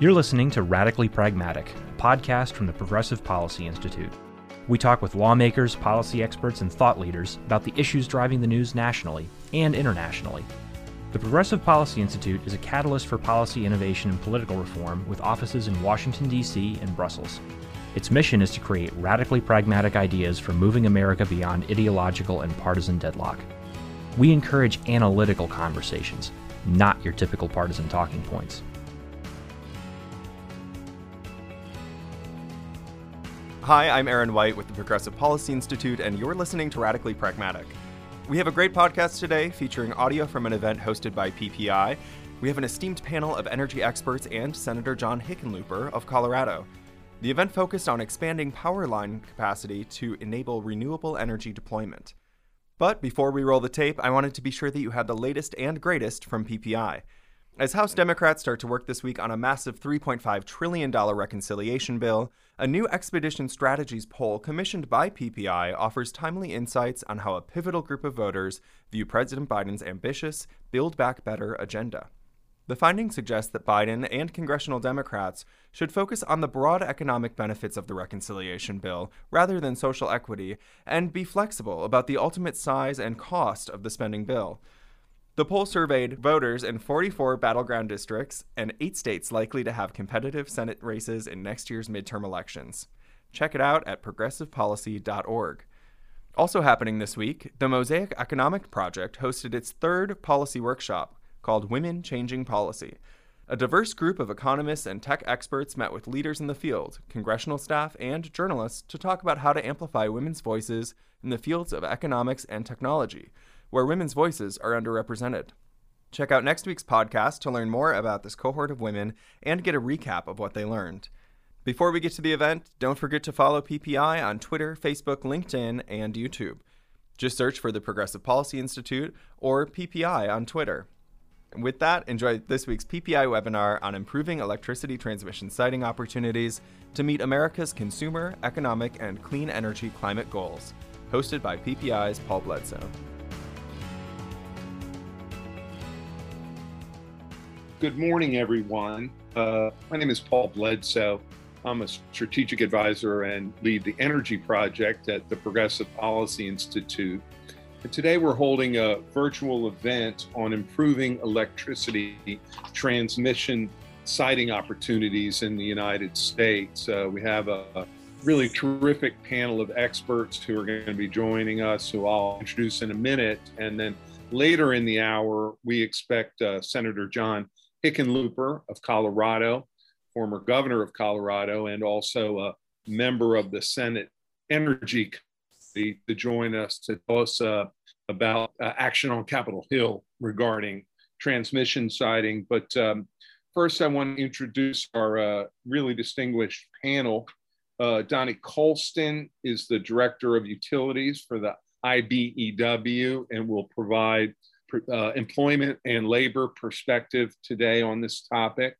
You're listening to Radically Pragmatic, a podcast from the Progressive Policy Institute. We talk with lawmakers, policy experts, and thought leaders about the issues driving the news nationally and internationally. The Progressive Policy Institute is a catalyst for policy innovation and political reform with offices in Washington, D.C. and Brussels. Its mission is to create radically pragmatic ideas for moving America beyond ideological and partisan deadlock. We encourage analytical conversations, not your typical partisan talking points. Hi, I'm Aaron White with the Progressive Policy Institute, and you're listening to Radically Pragmatic. We have a great podcast today featuring audio from an event hosted by PPI. We have an esteemed panel of energy experts and Senator John Hickenlooper of Colorado. The event focused on expanding power line capacity to enable renewable energy deployment. But before we roll the tape, I wanted to be sure that you had the latest and greatest from PPI. As House Democrats start to work this week on a massive $3.5 trillion reconciliation bill, a new Expedition Strategies poll commissioned by PPI offers timely insights on how a pivotal group of voters view President Biden's ambitious Build Back Better agenda. The findings suggest that Biden and congressional Democrats should focus on the broad economic benefits of the reconciliation bill rather than social equity and be flexible about the ultimate size and cost of the spending bill. The poll surveyed voters in 44 battleground districts and eight states likely to have competitive Senate races in next year's midterm elections. Check it out at progressivepolicy.org. Also happening this week, the Mosaic Economic Project hosted its third policy workshop called Women Changing Policy. A diverse group of economists and tech experts met with leaders in the field, congressional staff, and journalists to talk about how to amplify women's voices in the fields of economics and technology, where women's voices are underrepresented. Check out next week's podcast to learn more about this cohort of women and get a recap of what they learned. Before we get to the event, don't forget to follow PPI on Twitter, Facebook, LinkedIn, and YouTube. Just search for the Progressive Policy Institute or PPI on Twitter. With that, enjoy this week's PPI webinar on improving electricity transmission siting opportunities to meet America's consumer, economic, and clean energy climate goals, hosted by PPI's Paul Bledsoe. Good morning, everyone. Uh, my name is Paul Bledsoe. I'm a strategic advisor and lead the energy project at the Progressive Policy Institute. And today we're holding a virtual event on improving electricity transmission siting opportunities in the United States. Uh, we have a, really terrific panel of experts who are going to be joining us, who I'll introduce in a minute. And then later in the hour, we expect uh, Senator John Hickenlooper of Colorado, former governor of Colorado, and also a member of the Senate Energy Committee to join us to tell us uh, about uh, action on Capitol Hill regarding transmission siting. But um, first, I want to introduce our uh, really distinguished panel. Uh, Donnie Colston is the Director of Utilities for the IBEW and will provide uh, employment and labor perspective today on this topic.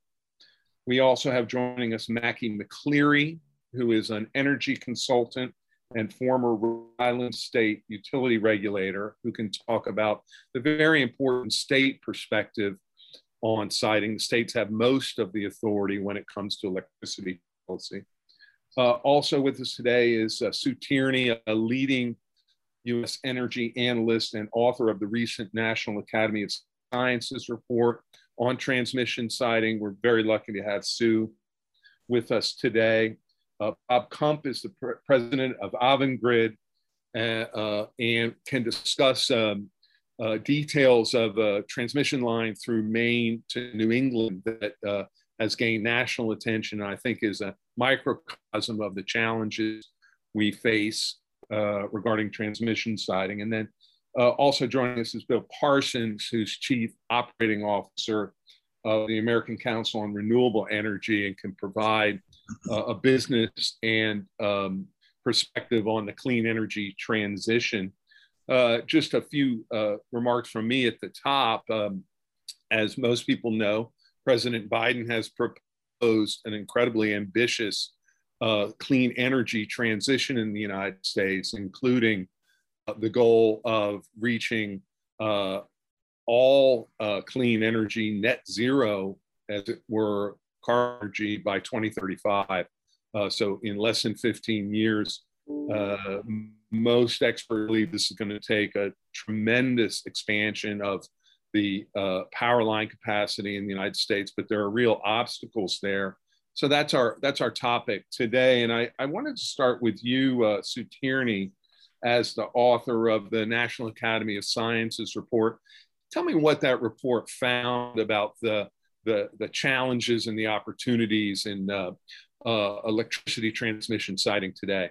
We also have joining us Macky McCleary, who is an energy consultant and former Rhode Island state utility regulator who can talk about the very important state perspective on siting. States have most of the authority when it comes to electricity policy. Uh, also with us today is uh, Sue Tierney, a leading U.S. energy analyst and author of the recent National Academy of Sciences report on transmission siting. We're very lucky to have Sue with us today. Uh, Bob Kump is the pr- president of Avangrid uh, uh, and can discuss um, uh, details of a transmission line through Maine to New England that uh, has gained national attention and I think is a microcosm of the challenges we face uh, regarding transmission siting. And then also joining us is Bill Parsons, who's chief operating officer of the American Council on Renewable Energy and can provide uh, a business and um, perspective on the clean energy transition. Uh, just a few uh, remarks from me at the top. Um, as most people know, President Biden has proposed an incredibly ambitious uh, clean energy transition in the United States, including uh, the goal of reaching uh, all clean energy net zero, as it were, energy by 2035. Uh, so in less than 15 years, uh, most experts believe this is going to take a tremendous expansion of the uh, power line capacity in the United States, but there are real obstacles there. So that's our that's our topic today, and I, I wanted to start with you, uh, Sue Tierney, as the author of the National Academy of Sciences report. Tell me what that report found about the the, the challenges and the opportunities in uh, uh, electricity transmission siting today.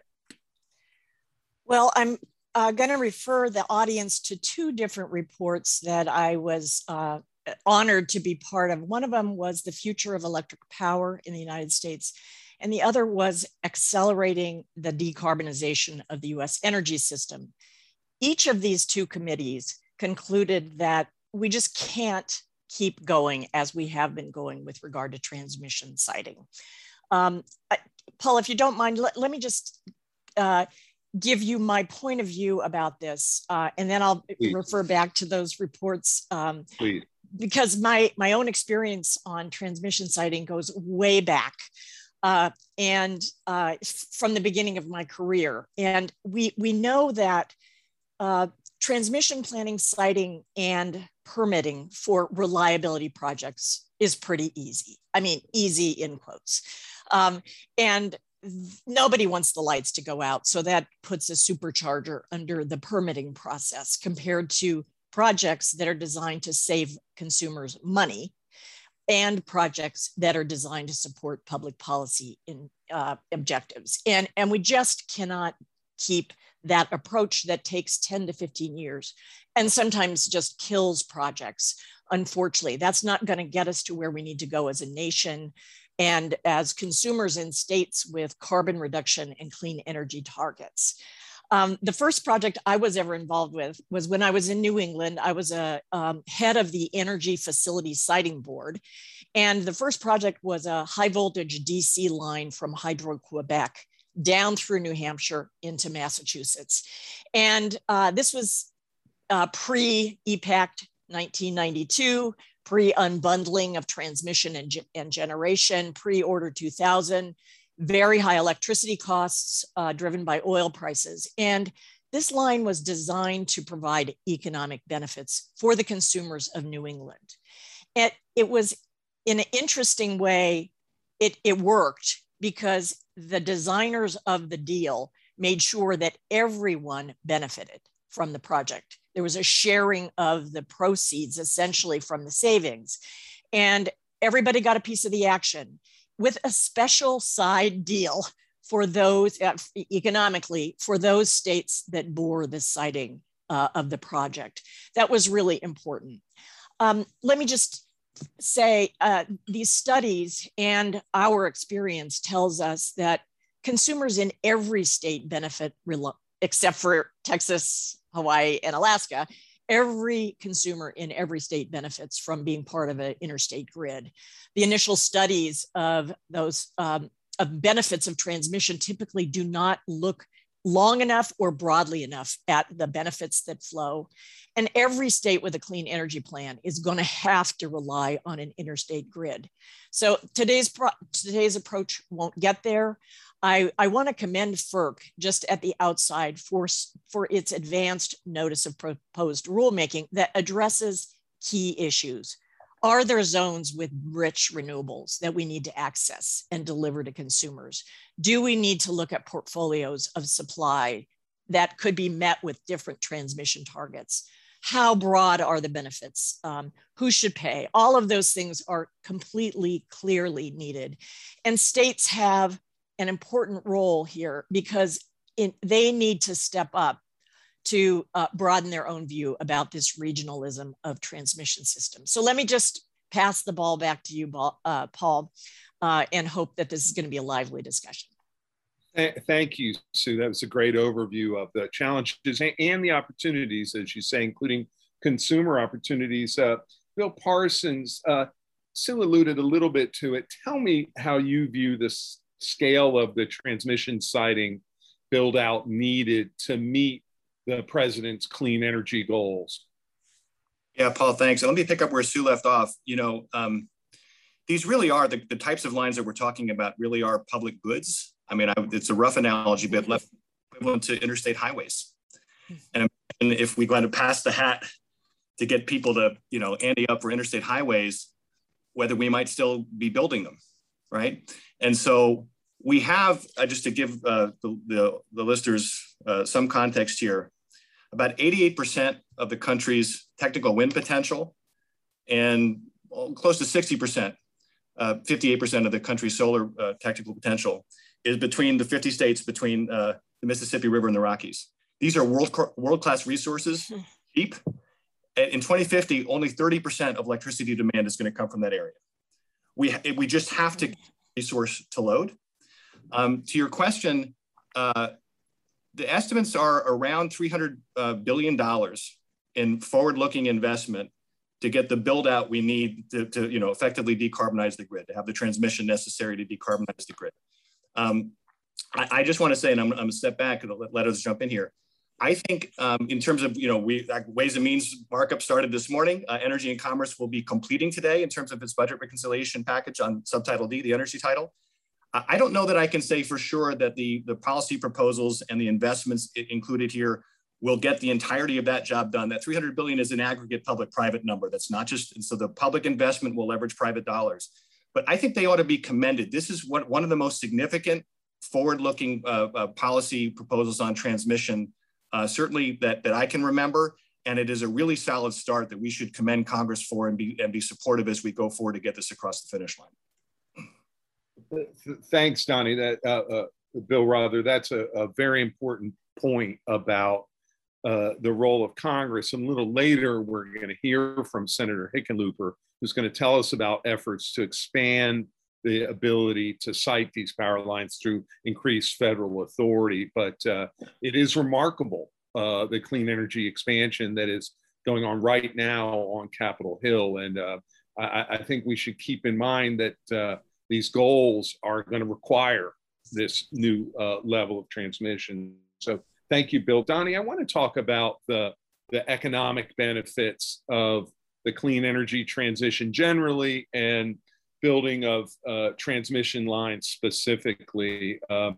Well, I'm uh, going to refer the audience to two different reports that I was uh, honored to be part of. One of them was the future of electric power in the United States, and the other was accelerating the decarbonization of the US energy system. Each of these two committees concluded that we just can't keep going as we have been going with regard to transmission siting. Um, I, Paul, if you don't mind, let, let me just uh, give you my point of view about this, uh, and then I'll Please. refer back to those reports. Um. Because my, my own experience on transmission siting goes way back. Uh, and uh, from the beginning of my career. And we, we know that uh, transmission planning, siting, and permitting for reliability projects is pretty easy. I mean, easy in quotes. Um, and nobody wants the lights to go out. So that puts a supercharger under the permitting process compared to projects that are designed to save consumers money and projects that are designed to support public policy in, uh, objectives. And, and we just cannot keep that approach that takes 10 to 15 years and sometimes just kills projects. Unfortunately, that's not going to get us to where we need to go as a nation and as consumers in states with carbon reduction and clean energy targets. Um, the first project I was ever involved with was when I was in New England. I was a um, head of the Energy Facility Siting Board. And the first project was a high voltage DC line from Hydro Quebec down through New Hampshire into Massachusetts. And uh, this was uh, pre EPACT 1992 pre unbundling of transmission and, and generation, pre Order 2000, very high electricity costs uh, driven by oil prices. And this line was designed to provide economic benefits for the consumers of New England. It, it was in an interesting way, it, it worked because the designers of the deal made sure that everyone benefited from the project. There was a sharing of the proceeds essentially from the savings. And everybody got a piece of the action with a special side deal for those uh, economically for those states that bore the siting uh, of the project. That was really important. Um, let me just say uh, these studies and our experience tells us that consumers in every state benefit except for Texas, Hawaii, and Alaska, every consumer in every state benefits from being part of an interstate grid. The initial studies of those um, of benefits of transmission typically do not look long enough or broadly enough at the benefits that flow. And every state with a clean energy plan is going to have to rely on an interstate grid. So today's, today's approach won't get there. I, I want to commend FERC just at the outside for, for its advanced notice of proposed rulemaking that addresses key issues. Are there zones with rich renewables that we need to access and deliver to consumers? Do we need to look at portfolios of supply that could be met with different transmission targets? How broad are the benefits? Um, who should pay? All of those things are completely clearly needed. And states have an important role here because in, they need to step up to uh, broaden their own view about this regionalism of transmission systems. So let me just pass the ball back to you, uh, Paul, uh, and hope that this is going to be a lively discussion. Thank you, Sue. That was a great overview of the challenges and the opportunities, as you say, including consumer opportunities. Uh, Bill Parsons, uh, Sue alluded a little bit to it. Tell me how you view this scale of the transmission siting build out needed to meet the president's clean energy goals? Yeah, Paul, thanks. let me pick up where Sue left off. You know, um, these really are the, the types of lines that we're talking about really are public goods. I mean, I, it's a rough analogy, but left equivalent to interstate highways. And if we're going to pass the hat to get people to, you know, ante up for interstate highways, whether we might still be building them, right? And so we have, uh, just to give uh, the, the, the, listeners uh, some context here, about 88% of the country's technical wind potential and close to 60%, 58% uh, of the country's solar uh, technical potential is between the 50 states between uh, the Mississippi River and the Rockies. These are world, world-class resources, hmm. cheap. In 2050, only 30% of electricity demand is gonna come from that area. We, we just have to resource to load. Um, to your question, uh, the estimates are around $300 uh, in forward-looking investment to get the build out we need to, to, you know, effectively decarbonize the grid, to have the transmission necessary to decarbonize the grid. Um, I, I, just want to say, and I'm, I'm gonna step back and let, let us jump in here. I think um, in terms of, you know, we like Ways and Means markup started this morning. Uh, Energy and Commerce will be completing today in terms of its budget reconciliation package on subtitle D, the energy title. I don't know that I can say for sure that the, the policy proposals and the investments included here will get the entirety of that job done. That 300 billion is an aggregate public-private number. That's not just, so the public investment will leverage private dollars. But I think they ought to be commended. This is what, one of the most significant forward-looking uh, uh, policy proposals on transmission, uh, certainly that, that I can remember. And it is a really solid start that we should commend Congress for and be, and be supportive as we go forward to get this across the finish line thanks, Donnie. That uh, uh, Bill Rother. That's a, a, very important point about uh, the role of Congress. And a little later, we're going to hear from Senator Hickenlooper, who's going to tell us about efforts to expand the ability to site these power lines through increased federal authority. But uh, it is remarkable uh, the clean energy expansion that is going on right now on Capitol Hill. And uh, I, I, think we should keep in mind that these goals are going to require this new uh, level of transmission. So thank you, Bill. Donnie, I want to talk about the, the economic benefits of the clean energy transition generally and building of uh, transmission lines specifically. Uh,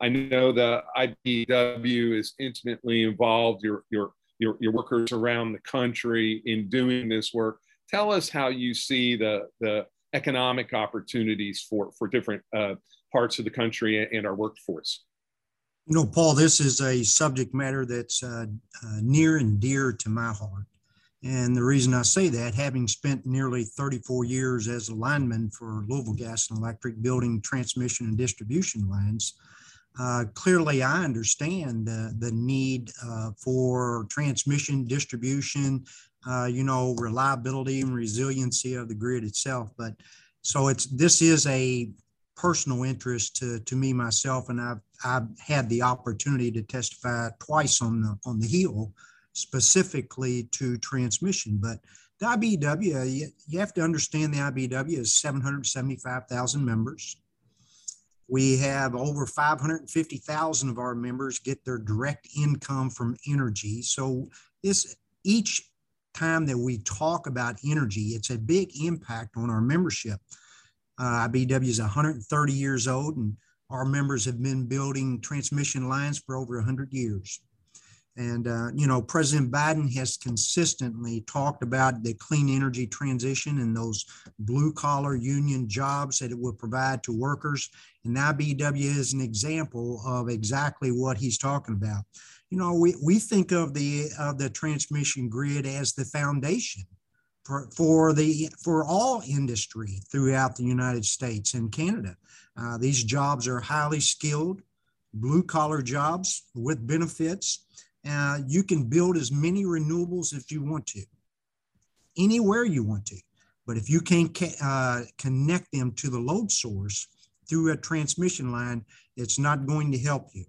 I know the IBEW is intimately involved, your, your, your, your workers around the country in doing this work. Tell us how you see the, the economic opportunities for, for different uh, parts of the country and our workforce. You know, Paul, this is a subject matter that's uh, uh, near and dear to my heart. And the reason I say that, having spent nearly 34 years as a lineman for Louisville Gas and Electric building transmission and distribution lines, uh, clearly I understand the, the need uh, for transmission, distribution, uh, you know, reliability and resiliency of the grid itself. But so it's this is a personal interest to, to me myself, and I've I've had the opportunity to testify twice on the on the Hill, specifically to transmission. But the IBEW, you, have to understand the IBEW is 775,000 members. We have over 550,000 of our members get their direct income from energy. So this each time that we talk about energy, it's a big impact on our membership. Uh, IBEW is 130 years old, and our members have been building transmission lines for over 100 years. And, uh, you know, President Biden has consistently talked about the clean energy transition and those blue collar union jobs that it will provide to workers. And now IBEW is an example of exactly what he's talking about you know, we, we think of the of the transmission grid as the foundation for, for the for all industry throughout the United States and Canada. Uh, these jobs are highly skilled, blue collar jobs with benefits. Uh, you can build as many renewables if you want to, anywhere you want to. But if you can't uh, connect them to the load source through a transmission line, it's not going to help you.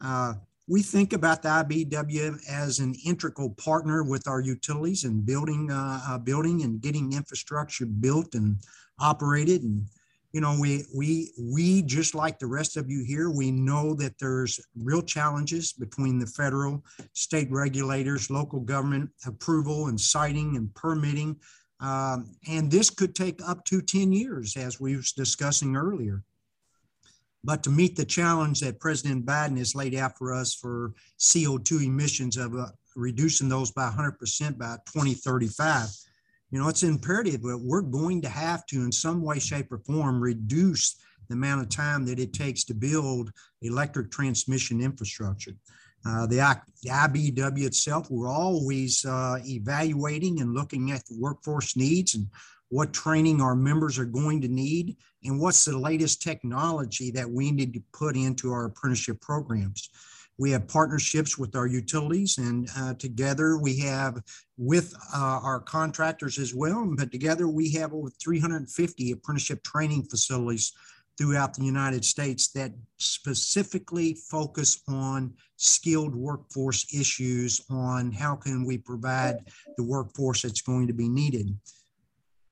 Uh, we think about the IBEW as an integral partner with our utilities and building, uh, building and getting infrastructure built and operated. And you know, we we we just like the rest of you here, we know that there's real challenges between the federal, state regulators, local government approval and siting and permitting. Um, and this could take up to 10 years, as we was discussing earlier. But to meet the challenge that President Biden has laid out for us for CO2 emissions of uh, reducing those by 100% by 2035, you know, it's imperative that we're going to have to, in some way, shape, or form, reduce the amount of time that it takes to build electric transmission infrastructure. Uh, the, the, IBEW itself, we're always uh, evaluating and looking at the workforce needs and what training our members are going to need and what's the latest technology that we need to put into our apprenticeship programs. We have partnerships with our utilities, and uh, together we have with uh, our contractors as well. But together we have over 350 apprenticeship training facilities throughout the United States that specifically focus on skilled workforce issues on how can we provide the workforce that's going to be needed.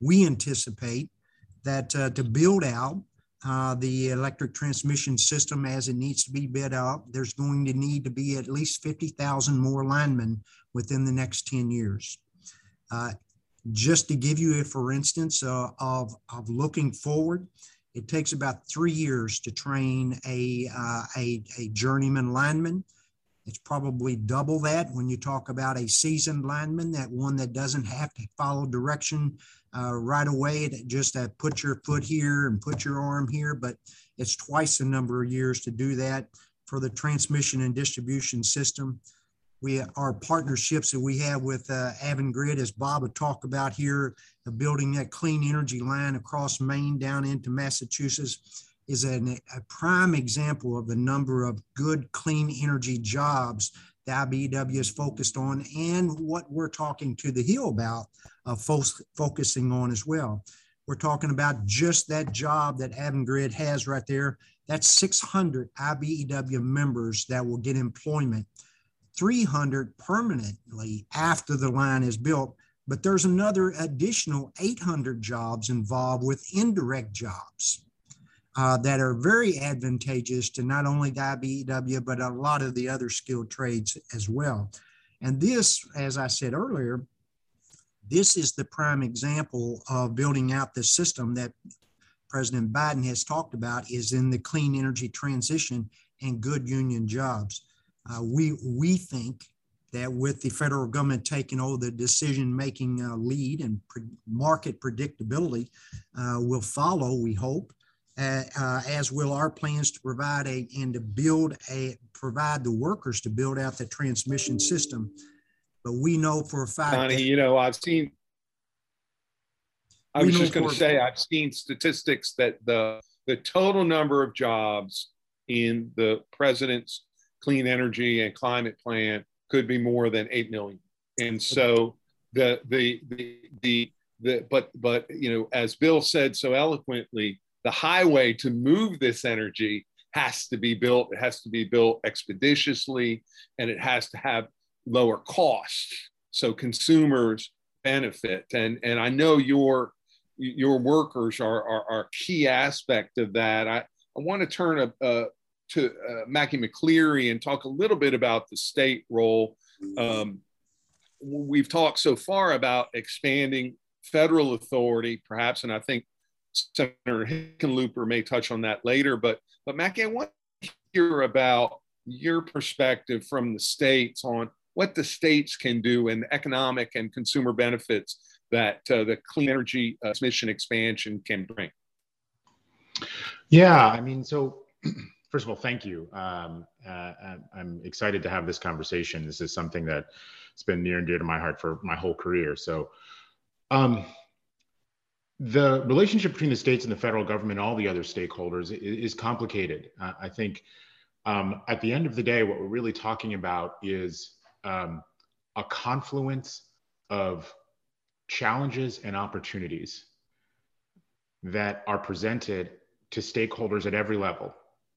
We anticipate that uh, to build out uh, the electric transmission system as it needs to be bid out, there's going to need to be at least 50,000 more linemen within the next 10 years. Uh, just to give you a for instance uh, of, of looking forward, it takes about three years to train a, uh, a, a journeyman lineman. It's probably double that when you talk about a seasoned lineman, that one that doesn't have to follow direction uh, right away, that just uh, put your foot here and put your arm here, but it's twice the number of years to do that for the transmission and distribution system. We our partnerships that we have with uh, Avangrid, as Bob had talked about here, of building that clean energy line across Maine down into Massachusetts, is an, a prime example of the number of good clean energy jobs the IBEW is focused on, and what we're talking to the Hill about, uh, fo- focusing on as well. We're talking about just that job that Avangrid has right there. That's 600 IBEW members that will get employment 300 permanently after the line is built, but there's another additional 800 jobs involved with indirect jobs uh, that are very advantageous to not only the IBEW, but a lot of the other skilled trades as well. And this, as I said earlier, this is the prime example of building out the system that President Biden has talked about is in the clean energy transition and good union jobs. Uh, we, we think that with the federal government taking over the decision making uh, lead and pre- market predictability uh, will follow, we hope, uh, uh, as will our plans to provide a and to build a provide the workers to build out the transmission system. But we know for a fact, Donnie, you know, I've seen. I was just going to say, I've seen statistics that the the total number of jobs in the president's clean energy and climate plan could be more than 8 million. And so the, the, the, the, the, but, but, you know, as Bill said so eloquently, the highway to move this energy has to be built. It has to be built expeditiously and it has to have lower costs. So consumers benefit. And, and I know your, your workers are, are, are a key aspect of that. I, I want to turn a, a, to uh, Macky McCleary and talk a little bit about the state role. Um, we've talked so far about expanding federal authority, perhaps, and I think Senator Hickenlooper may touch on that later. But but Macky, I want to hear about your perspective from the states on what the states can do and the economic and consumer benefits that uh, the clean energy uh, expansion can bring. Yeah, I mean, so first of all, thank you. Um, uh, I'm excited to have this conversation. This is something that has been near and dear to my heart for my whole career. So, um, the relationship between the states and the federal government, all the other stakeholders, is, complicated. Uh, I think um, at the end of the day, what we're really talking about is um, a confluence of challenges and opportunities that are presented to stakeholders at every level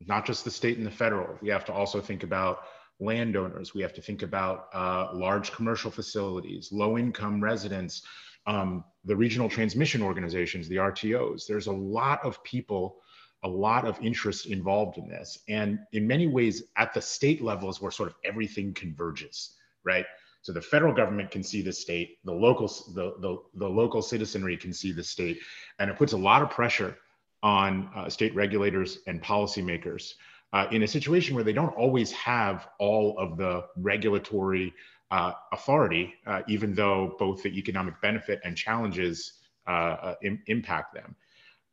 not just the state and the federal. We have to also think about landowners. We have to think about uh, large commercial facilities, low income residents, um, the regional transmission organizations, the RTOs. There's a lot of people, a lot of interest involved in this. And in many ways, at the state level is where sort of everything converges, right? So the federal government can see the state, the local, the, the, the local citizenry can see the state, and it puts a lot of pressure on uh, state regulators and policymakers uh, in a situation where they don't always have all of the regulatory uh, authority, uh, even though both the economic benefit and challenges uh, uh, Im impact them.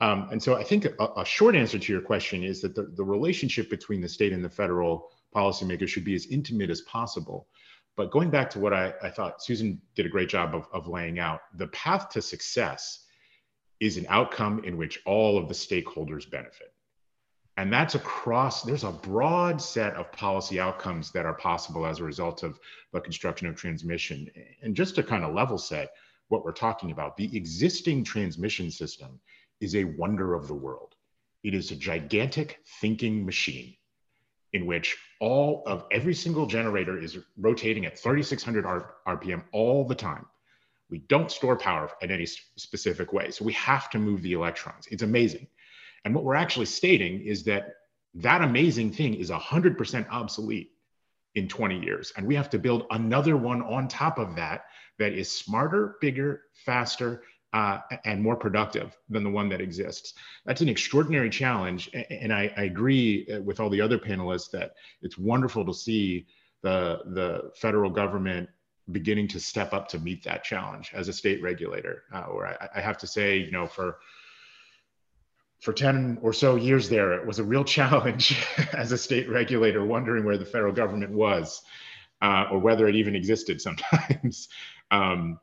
Um, and so I think a, a, short answer to your question is that the, the relationship between the state and the federal policymakers should be as intimate as possible. But going back to what I, I thought Susan did a great job of, of laying out, the path to success is an outcome in which all of the stakeholders benefit. And that's across, there's a broad set of policy outcomes that are possible as a result of the construction of transmission. And just to kind of level set what we're talking about, the existing transmission system is a wonder of the world. It is a gigantic thinking machine in which all of every single generator is rotating at 3600 RPM all the time. We don't store power in any specific way. So we have to move the electrons. It's amazing. And what we're actually stating is that that amazing thing is 100% obsolete in 20 years. And we have to build another one on top of that that is smarter, bigger, faster, uh, and more productive than the one that exists. That's an extraordinary challenge. And I, I, agree uh, with all the other panelists that it's wonderful to see the, the federal government beginning to step up to meet that challenge as a state regulator. Uh, or I, I have to say, you know, for for 10 or so years there, it was a real challenge as a state regulator, wondering where the federal government was uh, or whether it even existed sometimes. um,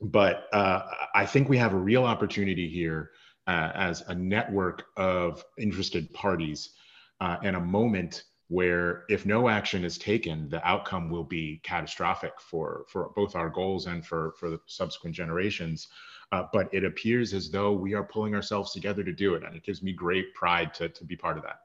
but uh, I think we have a real opportunity here uh, as a network of interested parties uh, and a moment where if no action is taken, the outcome will be catastrophic for, for both our goals and for, for the subsequent generations. Uh, but it appears as though we are pulling ourselves together to do it. And it gives me great pride to, to be part of that.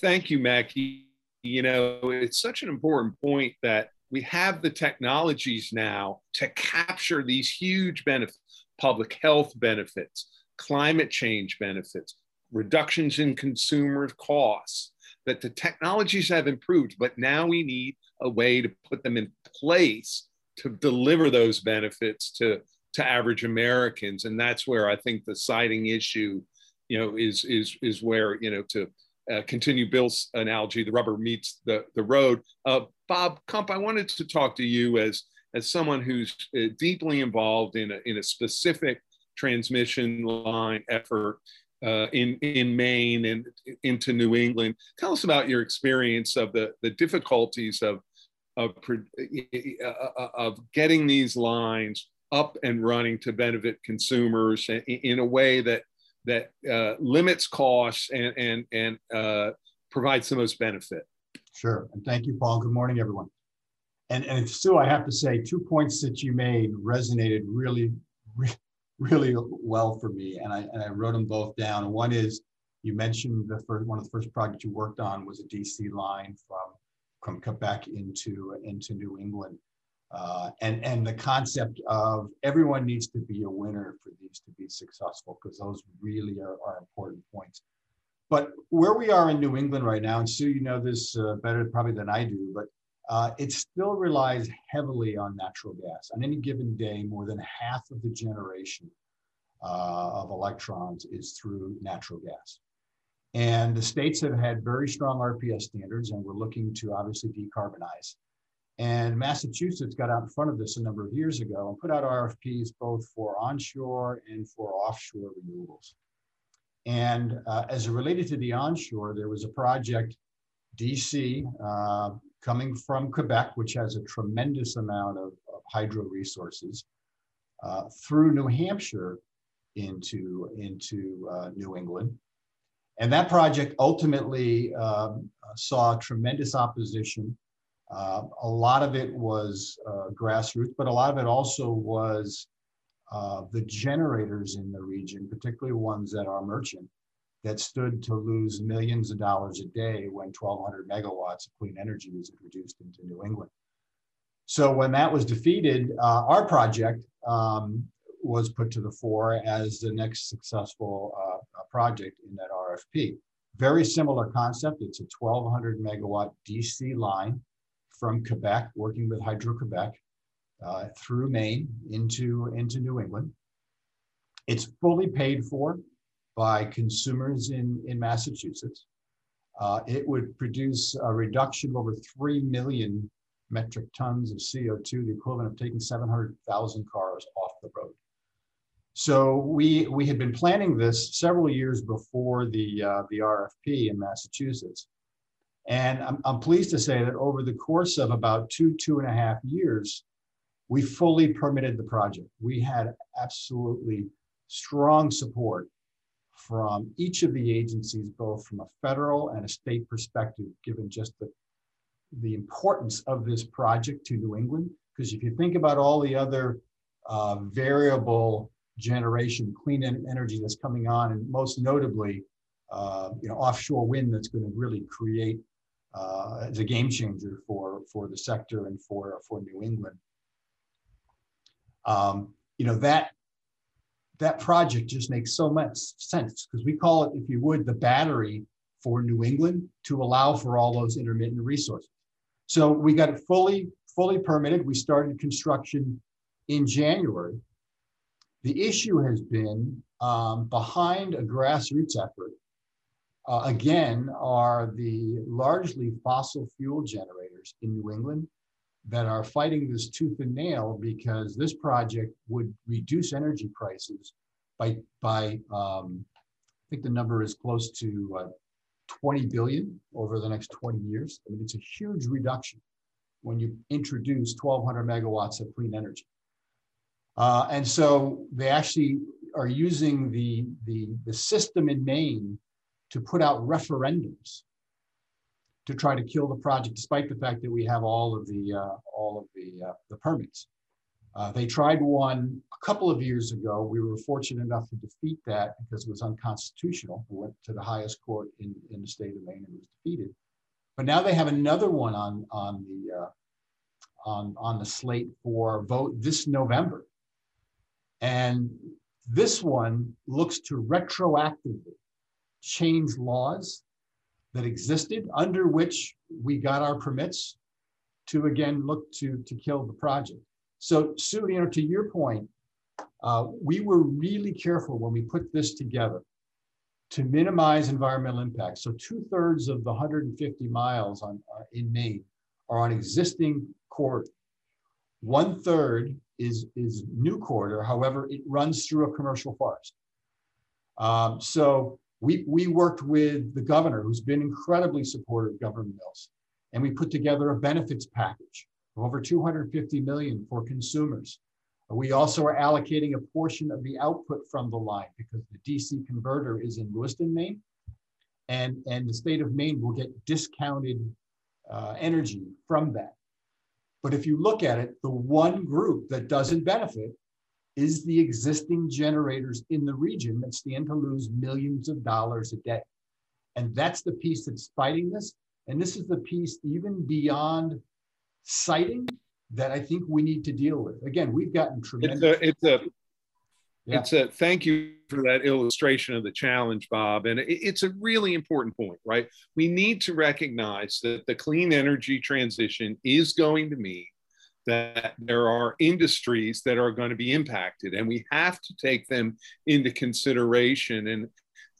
Thank you, Macky. You know, it's such an important point that we have the technologies now to capture these huge benefits, public health benefits, climate change benefits, reductions in consumer costs, that the technologies have improved, but now we need a way to put them in place to deliver those benefits to, to average Americans. And that's where I think the siting issue, you know, is, is, is where, you know, to uh, continue Bill's analogy, the rubber meets the, the road. Uh, Bob Kump, I wanted to talk to you as, as someone who's uh, deeply involved in a, in a specific transmission line effort uh, in, in Maine and into New England. Tell us about your experience of the, the difficulties of, of, uh, of getting these lines up and running to benefit consumers in, in a way that that uh, limits costs and and and uh, provides the most benefit. Sure, and thank you, Paul. Good morning, everyone. And and Sue, I have to say, two points that you made resonated really, really well for me, and I and I wrote them both down. One is you mentioned the first one of the first projects you worked on was a DC line from from Quebec into into New England. Uh, and and the concept of everyone needs to be a winner for these to be successful because those really are, are important points. But where we are in New England right now, and Sue, you know this uh, better probably than I do, but uh, it still relies heavily on natural gas. On any given day, more than half of the generation uh, of electrons is through natural gas. And the states have had very strong RPS standards, and we're looking to obviously decarbonize. And Massachusetts got out in front of this a number of years ago and put out RFPs both for onshore and for offshore renewables. And uh, as related to the onshore, there was a project, DC, uh, coming from Quebec, which has a tremendous amount of, of hydro resources, uh, through New Hampshire into, into uh, New England. And that project ultimately um, saw tremendous opposition uh, a lot of it was uh, grassroots, but a lot of it also was uh, the generators in the region, particularly ones that are merchant, that stood to lose millions of dollars a day when 1,200 megawatts of clean energy was introduced into New England. So when that was defeated, uh, our project um, was put to the fore as the next successful uh, project in that RFP. Very similar concept. It's a 1,200 megawatt DC line from Quebec, working with Hydro-Quebec uh, through Maine into, into New England. It's fully paid for by consumers in, in Massachusetts. Uh, it would produce a reduction of over 3 million metric tons of CO2, the equivalent of taking 700,000 cars off the road. So we, we had been planning this several years before the, uh, the RFP in Massachusetts. And I'm, I'm pleased to say that over the course of about two, two and a half years, we fully permitted the project. We had absolutely strong support from each of the agencies, both from a federal and a state perspective, given just the, the importance of this project to New England. Because if you think about all the other uh, variable generation, clean energy that's coming on, and most notably, uh, you know, offshore wind that's going to really create uh, as a game changer for, for the sector and for, for New England. Um, you know, that that project just makes so much sense because we call it, if you would, the battery for New England to allow for all those intermittent resources. So we got it fully, fully permitted. We started construction in January. The issue has been um, behind a grassroots effort, uh, again, are the largely fossil fuel generators in New England that are fighting this tooth and nail because this project would reduce energy prices by by um, I think the number is close to uh, 20 billion over the next 20 years. I mean, it's a huge reduction when you introduce 1,200 megawatts of clean energy. Uh, and so they actually are using the, the, the system in Maine to put out referendums to try to kill the project, despite the fact that we have all of the uh, all of the uh, the permits. Uh, they tried one a couple of years ago. We were fortunate enough to defeat that because it was unconstitutional. We went to the highest court in, in the state of Maine and was defeated. But now they have another one on on the uh, on on the slate for vote this November, and this one looks to retroactively change laws that existed under which we got our permits to again look to to kill the project. So Sue, you know, to your point, uh, we were really careful when we put this together to minimize environmental impact. So two thirds of the 150 miles on uh, in Maine are on existing corridor. One third is is new corridor. However, it runs through a commercial forest. Um, so we, we worked with the governor, who's been incredibly supportive of Governor Mills, and we put together a benefits package of over 250 million for consumers. We also are allocating a portion of the output from the line because the DC converter is in Lewiston, Maine, and, and the state of Maine will get discounted uh, energy from that. But if you look at it, the one group that doesn't benefit is the existing generators in the region that stand to lose millions of dollars a day. And that's the piece that's fighting this. And this is the piece even beyond siting that I think we need to deal with. Again, we've gotten tremendous. It's a, it's a, yeah. it's a thank you for that illustration of the challenge, Bob. And it, it's a really important point, right? We need to recognize that the clean energy transition is going to mean that there are industries that are going to be impacted, and we have to take them into consideration. And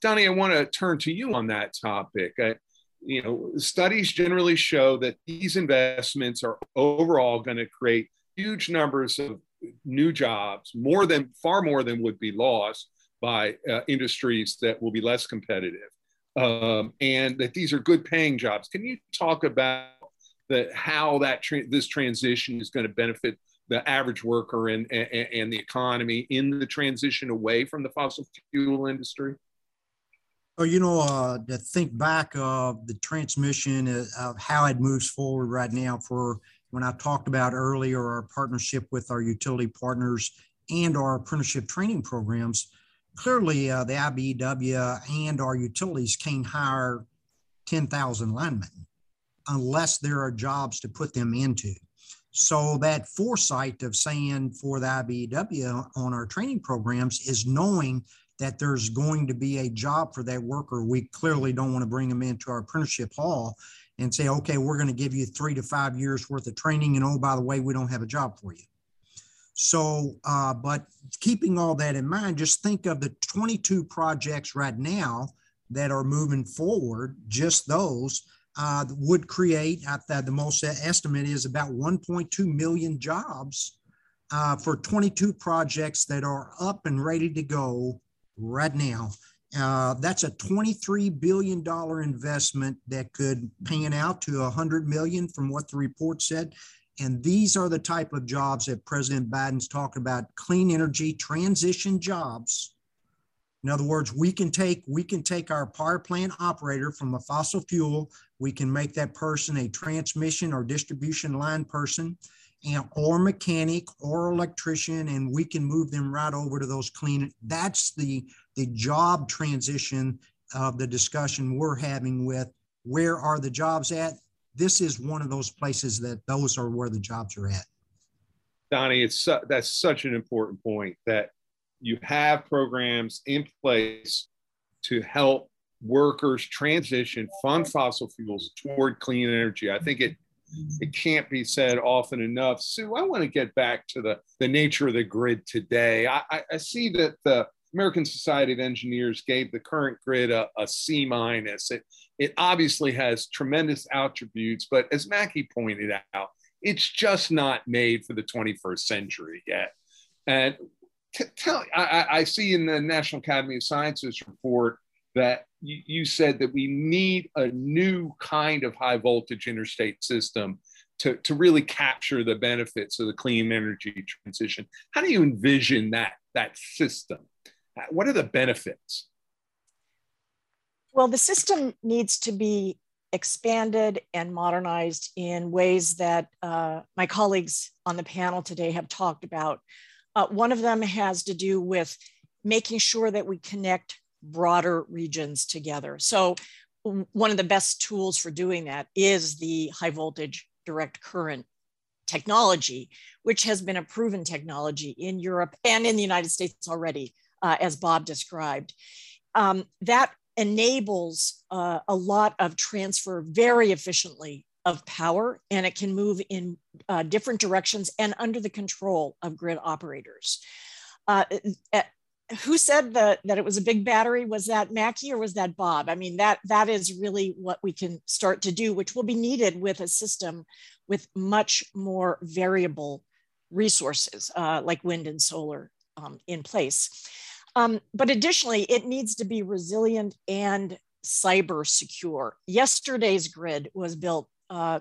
Donnie, I want to turn to you on that topic. I, you know, studies generally show that these investments are overall going to create huge numbers of new jobs, more than far more than would be lost by uh, industries that will be less competitive, um, and that these are good paying jobs. Can you talk about that how that tra- this transition is going to benefit the average worker and, and, and the economy in the transition away from the fossil fuel industry? Oh, you know, uh, to think back of the transmission of how it moves forward right now for when I talked about earlier our partnership with our utility partners and our apprenticeship training programs, clearly uh, the IBEW and our utilities can't hire 10,000 linemen unless there are jobs to put them into. So that foresight of saying for the IBEW on our training programs is knowing that there's going to be a job for that worker. We clearly don't want to bring them into our apprenticeship hall and say, okay, we're going to give you three to five years worth of training. And oh, by the way, we don't have a job for you. So, uh, but keeping all that in mind, just think of the 22 projects right now that are moving forward, just those uh, would create, uh, the most estimate is about 1.2 million jobs uh, for 22 projects that are up and ready to go right now. Uh, that's a $23 billion investment that could pan out to 100 million from what the report said. And these are the type of jobs that President Biden's talking about, clean energy transition jobs. In other words, we can take we can take our power plant operator from a fossil fuel, we can make that person a transmission or distribution line person and or mechanic or electrician and we can move them right over to those clean that's the the job transition of the discussion we're having with where are the jobs at? This is one of those places that those are where the jobs are at. Donnie it's that's such an important point that you have programs in place to help workers transition from fossil fuels toward clean energy i think it it can't be said often enough. Sue, I want to get back to the, the nature of the grid today. I, I see that the American Society of Engineers gave the current grid a, a C minus. It, it obviously has tremendous attributes, but as Macky pointed out, it's just not made for the 21st century yet. And t- tell, I, I see in the National Academy of Sciences report that you, you said that we need a new kind of high voltage interstate system to, to really capture the benefits of the clean energy transition. How do you envision that, that system? What are the benefits? Well, the system needs to be expanded and modernized in ways that uh, my colleagues on the panel today have talked about. Uh, one of them has to do with making sure that we connect broader regions together. So one of the best tools for doing that is the high voltage direct current technology, which has been a proven technology in Europe and in the United States already, uh, as Bob described. Um, that enables uh, a lot of transfer very efficiently of power, and it can move in uh, different directions and under the control of grid operators. Uh, who said that that it was a big battery? Was that Macky or was that bob? I mean that that is really what we can start to do which will be needed with a system with much more variable resources uh, like wind and solar um, in place. Um, but additionally it needs to be resilient and cyber secure. Yesterday's grid was built uh,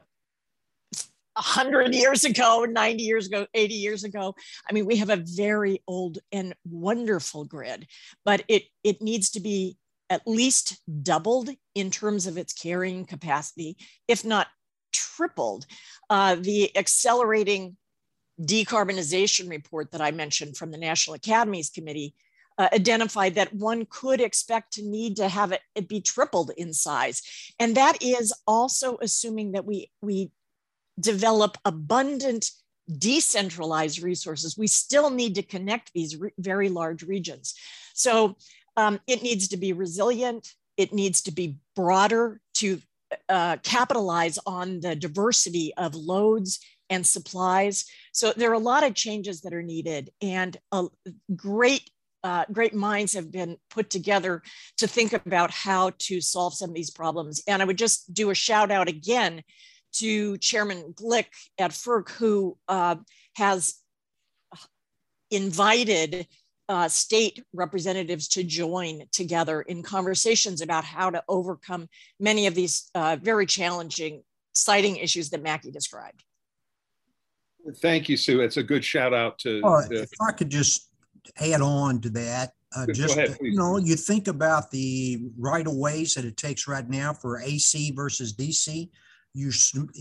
100 years ago, 90 years ago, 80 years ago. I mean, we have a very old and wonderful grid, but it, it needs to be at least doubled in terms of its carrying capacity, if not tripled. Uh, the accelerating decarbonization report that I mentioned from the National Academies Committee uh, identified that one could expect to need to have it, it, be tripled in size. And that is also assuming that we, we develop abundant decentralized resources, we still need to connect these very large regions. So um, it needs to be resilient, it needs to be broader to uh, capitalize on the diversity of loads and supplies. So there are a lot of changes that are needed, and a great uh, great minds have been put together to think about how to solve some of these problems. And I would just do a shout out again to Chairman Glick at FERC, who uh, has invited uh, state representatives to join together in conversations about how to overcome many of these uh, very challenging siting issues that Macky described. Thank you, Sue. It's a good shout out to. the- if I could just add on to that, uh, just ahead, you know, you think about the right of ways that it takes right now for AC versus DC you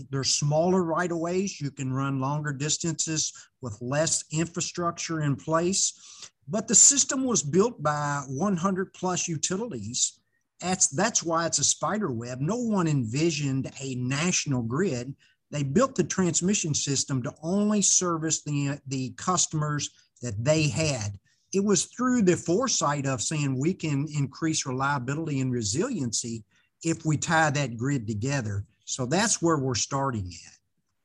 there's smaller right of ways. You can run longer distances with less infrastructure in place. But the system was built by 100 plus utilities. That's that's why it's a spider web. No one envisioned a national grid. They built the transmission system to only service the the customers that they had it was through the foresight of saying we can increase reliability and resiliency if we tie that grid together So that's where we're starting at.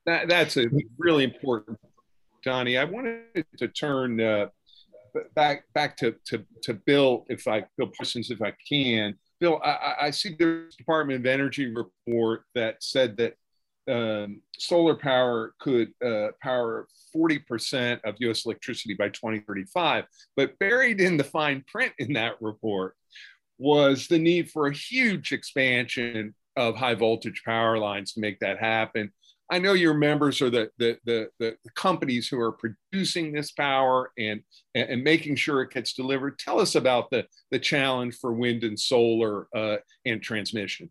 That, that's a really important, Johnny. I wanted to turn uh, back back to, to to Bill, if I Bill Parsons, if I can. Bill, I, I see the Department of Energy report that said that um, solar power could uh, power 40% of US electricity by 2035. But buried in the fine print in that report was the need for a huge expansion of high voltage power lines to make that happen. I know your members are the, the, the, the, companies who are producing this power and, and making sure it gets delivered. Tell us about the, the challenge for wind and solar uh, and transmission.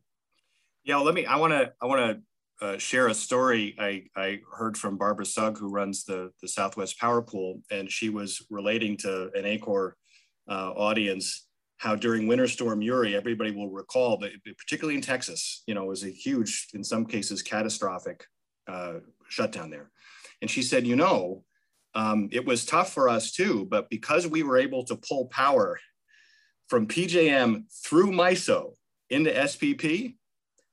Yeah, let me, I want to, I want to uh, share a story I, I heard from Barbara Sugg, who runs the, the Southwest Power Pool, and she was relating to an ACORE uh, audience how during Winter Storm Uri, everybody will recall that, particularly in Texas, you know, was a huge, in some cases, catastrophic uh, shutdown there. And she said, you know, um, it was tough for us too, but because we were able to pull power from PJM through MISO into SPP,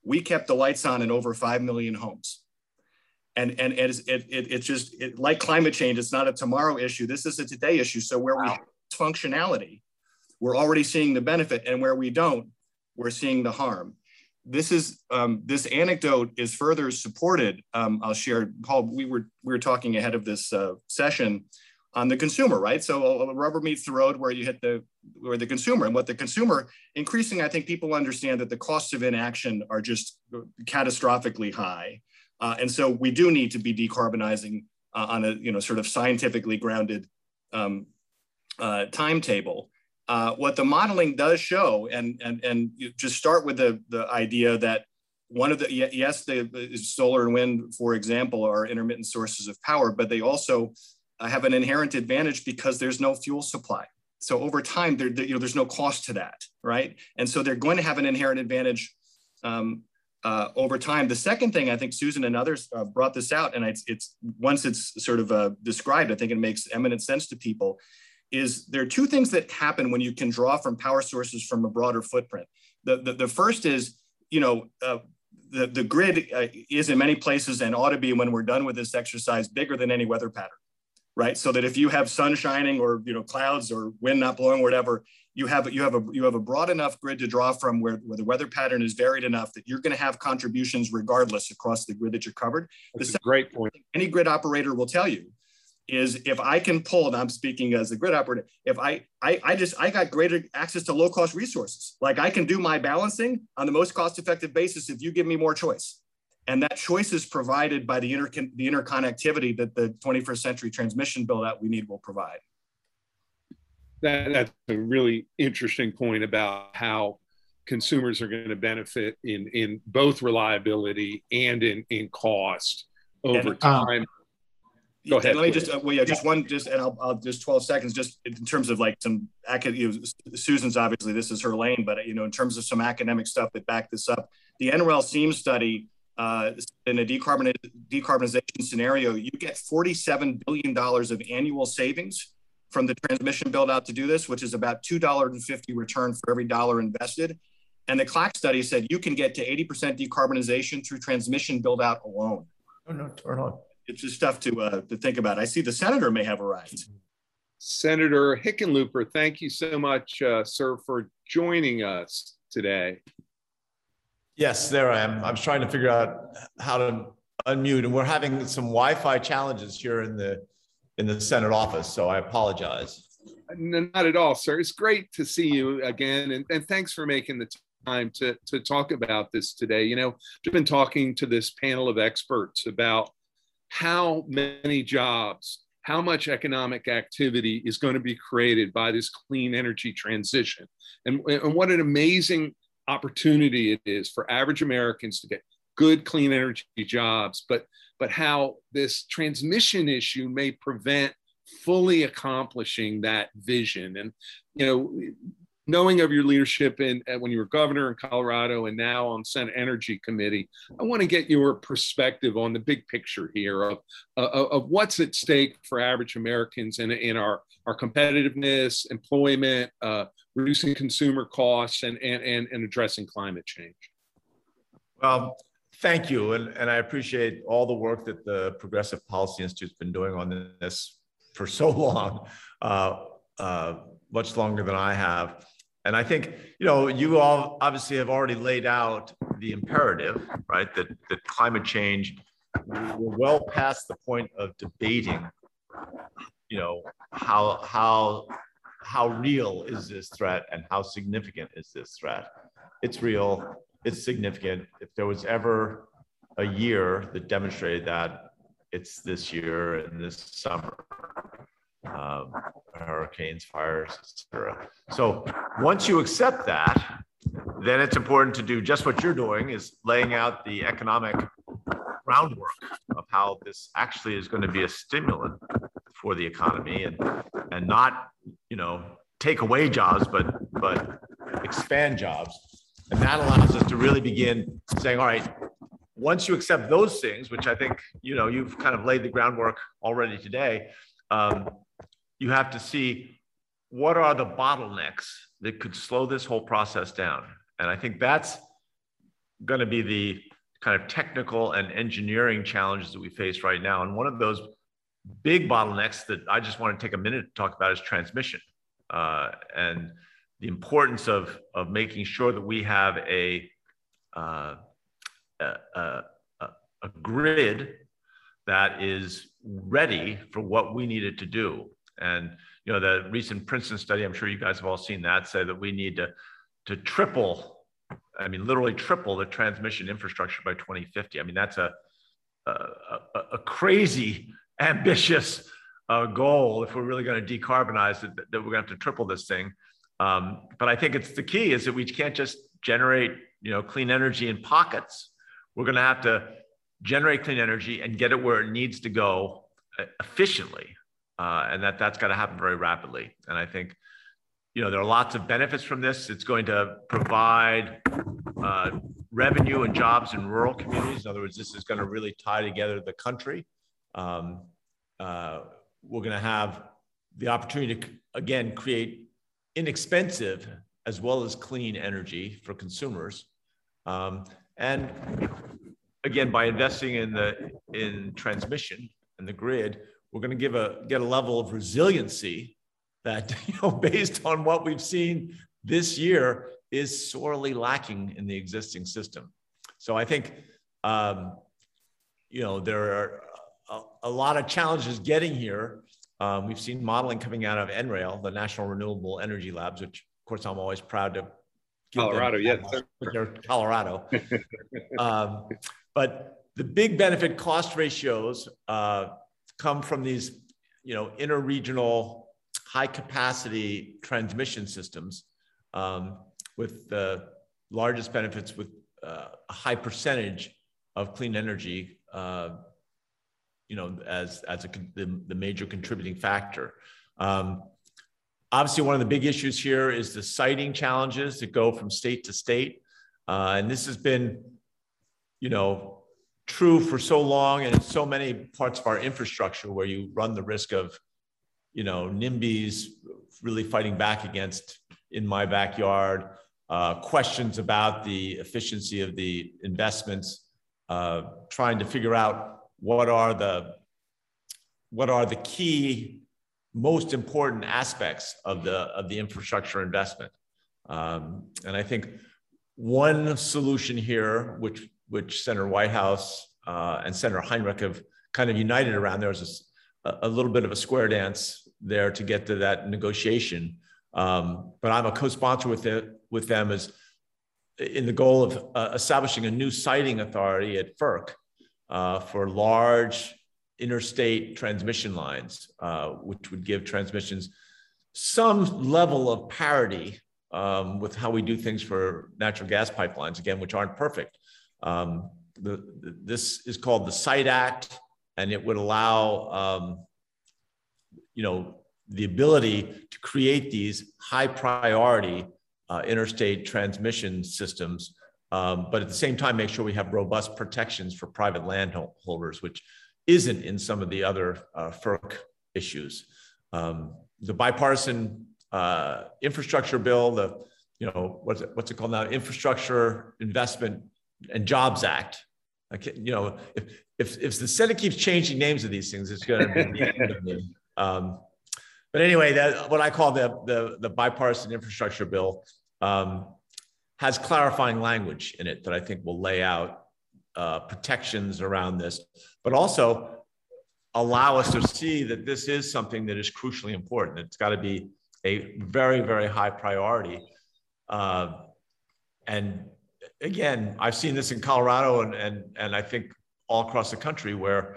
we kept the lights on in over 5 million homes. And, and it, it, it, it's just it, like climate change, it's not a tomorrow issue. This is a today issue. So where wow. we have functionality, we're already seeing the benefit. And where we don't, we're seeing the harm. This is um, this anecdote is further supported. Um, I'll share. Paul, we were we were talking ahead of this uh, session on the consumer, right? So rubber meets the road where you hit the where the consumer and what the consumer increasing. I think people understand that the costs of inaction are just catastrophically high, uh, and so we do need to be decarbonizing uh, on a you know sort of scientifically grounded um, uh, timetable. Uh, what the modeling does show, and and and just start with the the idea that one of the yes the solar and wind for example are intermittent sources of power but they also uh, have an inherent advantage because there's no fuel supply. So over time, there, you know, there's no cost to that, right? And so they're going to have an inherent advantage um, uh, over time. The second thing, I think Susan and others uh, brought this out, and it's, it's once it's sort of uh, described, I think it makes eminent sense to people, is there are two things that happen when you can draw from power sources from a broader footprint. The, the, the first is, you know, uh, the, the grid uh, is in many places and ought to be when we're done with this exercise bigger than any weather pattern right? So that if you have sun shining or you know clouds or wind not blowing, or whatever, you have you have a you have a broad enough grid to draw from where, where the weather pattern is varied enough that you're going to have contributions regardless across the grid that you're covered. That's the a great point. Any grid operator will tell you is if I can pull, and I'm speaking as a grid operator, if I, I, I just, I got greater access to low cost resources. Like I can do my balancing on the most cost effective basis if you give me more choice. And that choice is provided by the, inter the interconnectivity that the 21st century transmission build out we need will provide. That, that's a really interesting point about how consumers are going to benefit in, in both reliability and in, in cost over and, um, time. Go ahead. Let me just, uh, well, yeah, just one, just, and I'll, I'll just 12 seconds, just in terms of like some, you know, Susan's obviously, this is her lane, but, you know, in terms of some academic stuff that back this up, the NREL SEAM study uh, in a decarbonization scenario, you get $47 billion of annual savings from the transmission build out to do this, which is about $2.50 return for every dollar invested. And the CLACC study said you can get to 80% decarbonization through transmission build out alone. Oh, no, turn on. It's just stuff to, uh, to think about. I see the senator may have arrived. Senator Hickenlooper, thank you so much, uh, sir, for joining us today. Yes, there I am. I was trying to figure out how to unmute, and we're having some Wi-Fi challenges here in the in the Senate office, so I apologize. Not at all, sir. It's great to see you again, and, and thanks for making the time to, to talk about this today. You know, I've been talking to this panel of experts about how many jobs, how much economic activity is going to be created by this clean energy transition, and, and what an amazing opportunity it is for average Americans to get good clean energy jobs, but but how this transmission issue may prevent fully accomplishing that vision. And you know, knowing of your leadership in uh, when you were governor in Colorado and now on Senate Energy Committee, I want to get your perspective on the big picture here of, of, of what's at stake for average Americans in, in our, our competitiveness, employment, uh, reducing consumer costs, and, and, and, and addressing climate change. Well, thank you. And, and I appreciate all the work that the Progressive Policy Institute's been doing on this for so long, uh, uh, much longer than I have. And I think, you know, you all obviously have already laid out the imperative, right? That, that climate change, we're well past the point of debating, you know, how, how, how real is this threat and how significant is this threat? It's real, it's significant. If there was ever a year that demonstrated that, it's this year and this summer. Um, hurricanes, fires, etc. So once you accept that, then it's important to do just what you're doing is laying out the economic groundwork of how this actually is going to be a stimulant for the economy and and not you know take away jobs but but expand jobs and that allows us to really begin saying all right once you accept those things which i think you know you've kind of laid the groundwork already today um, you have to see what are the bottlenecks that could slow this whole process down. And I think that's going to be the kind of technical and engineering challenges that we face right now. And one of those big bottlenecks that I just want to take a minute to talk about is transmission uh, and the importance of, of making sure that we have a, uh, a, a, a grid that is ready for what we need it to do. And you know, the recent Princeton study, I'm sure you guys have all seen that, say that we need to to triple, I mean, literally triple the transmission infrastructure by 2050. I mean, that's a, a, a crazy ambitious uh, goal if we're really going to decarbonize it, that we're going to have to triple this thing. Um, but I think it's the key is that we can't just generate, you know, clean energy in pockets. We're going to have to generate clean energy and get it where it needs to go uh, efficiently uh, and that that's got to happen very rapidly. And I think, you know, there are lots of benefits from this. It's going to provide uh, revenue and jobs in rural communities. In other words, this is going to really tie together the country. Um, uh, we're going to have the opportunity to again create inexpensive as well as clean energy for consumers. Um, and again, by investing in the in transmission and the grid, we're going to give a get a level of resiliency that you know based on what we've seen this year is sorely lacking in the existing system so i think um, you know there are a, a, lot of challenges getting here. Um, we've seen modeling coming out of NREL the national renewable energy labs which of course i'm always proud to colorado yes. They're colorado. Um, but the big benefit cost ratios uh, come from these, you know, interregional high capacity transmission systems um, with the largest benefits with uh, a high percentage of clean energy, uh, you know, as, as a, the, the major contributing factor. Um, obviously, one of the big issues here is the siting challenges that go from state to state. Uh, and this has been, you know, true for so long and in so many parts of our infrastructure where you run the risk of, you know, NIMBYs really fighting back against in my backyard, uh, questions about the efficiency of the investments, uh, trying to figure out what are the what are the key most important aspects of the of the infrastructure investment. Um, and I think one solution here, which which Senator Whitehouse uh, and Senator Heinrich have kind of united around. There was a, a, little bit of a square dance there to get to that negotiation. Um, but I'm a co-sponsor with it with them as in the goal of uh, establishing a new siting authority at FERC uh, for large interstate transmission lines, uh, which would give transmissions some level of parity um, with how we do things for natural gas pipelines, again, which aren't perfect. Um, the, the, this is called the Site Act, and it would allow, um, you know, the ability to create these high priority uh, interstate transmission systems, um, but at the same time, make sure we have robust protections for private landholders, which isn't in some of the other uh, FERC issues. Um, the bipartisan uh, infrastructure bill, the you know what's it, what's it called now? Infrastructure Investment and Jobs Act I can't, you know, if, if, if the Senate keeps changing names of these things, it's going to be the end of me. Um, but anyway, that what I call the, the, the bipartisan infrastructure bill um, has clarifying language in it that I think will lay out uh, protections around this, but also allow us to see that this is something that is crucially important. It's got to be a very, very high priority. Uh, and again, I've seen this in Colorado and, and, and I think all across the country where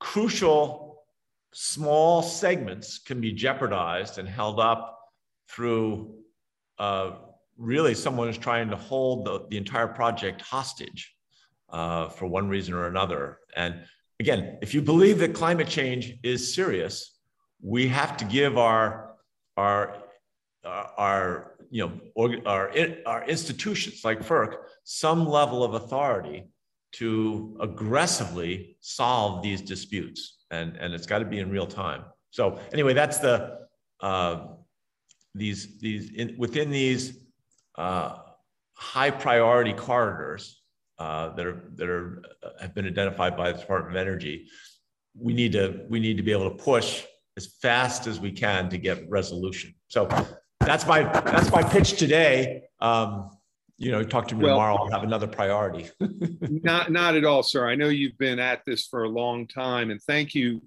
crucial small segments can be jeopardized and held up through uh, really someone is trying to hold the, the entire project hostage uh, for one reason or another. And again, if you believe that climate change is serious, we have to give our our our you know our our institutions like FERC some level of authority to aggressively solve these disputes, and and it's got to be in real time. So anyway, that's the uh, these these in, within these uh, high priority corridors uh, that are that are uh, have been identified by the Department of Energy. We need to we need to be able to push as fast as we can to get resolution. So that's my that's my pitch today. Um, you know, talk to me well, tomorrow. I'll have another priority. not not at all, sir. I know you've been at this for a long time, and thank you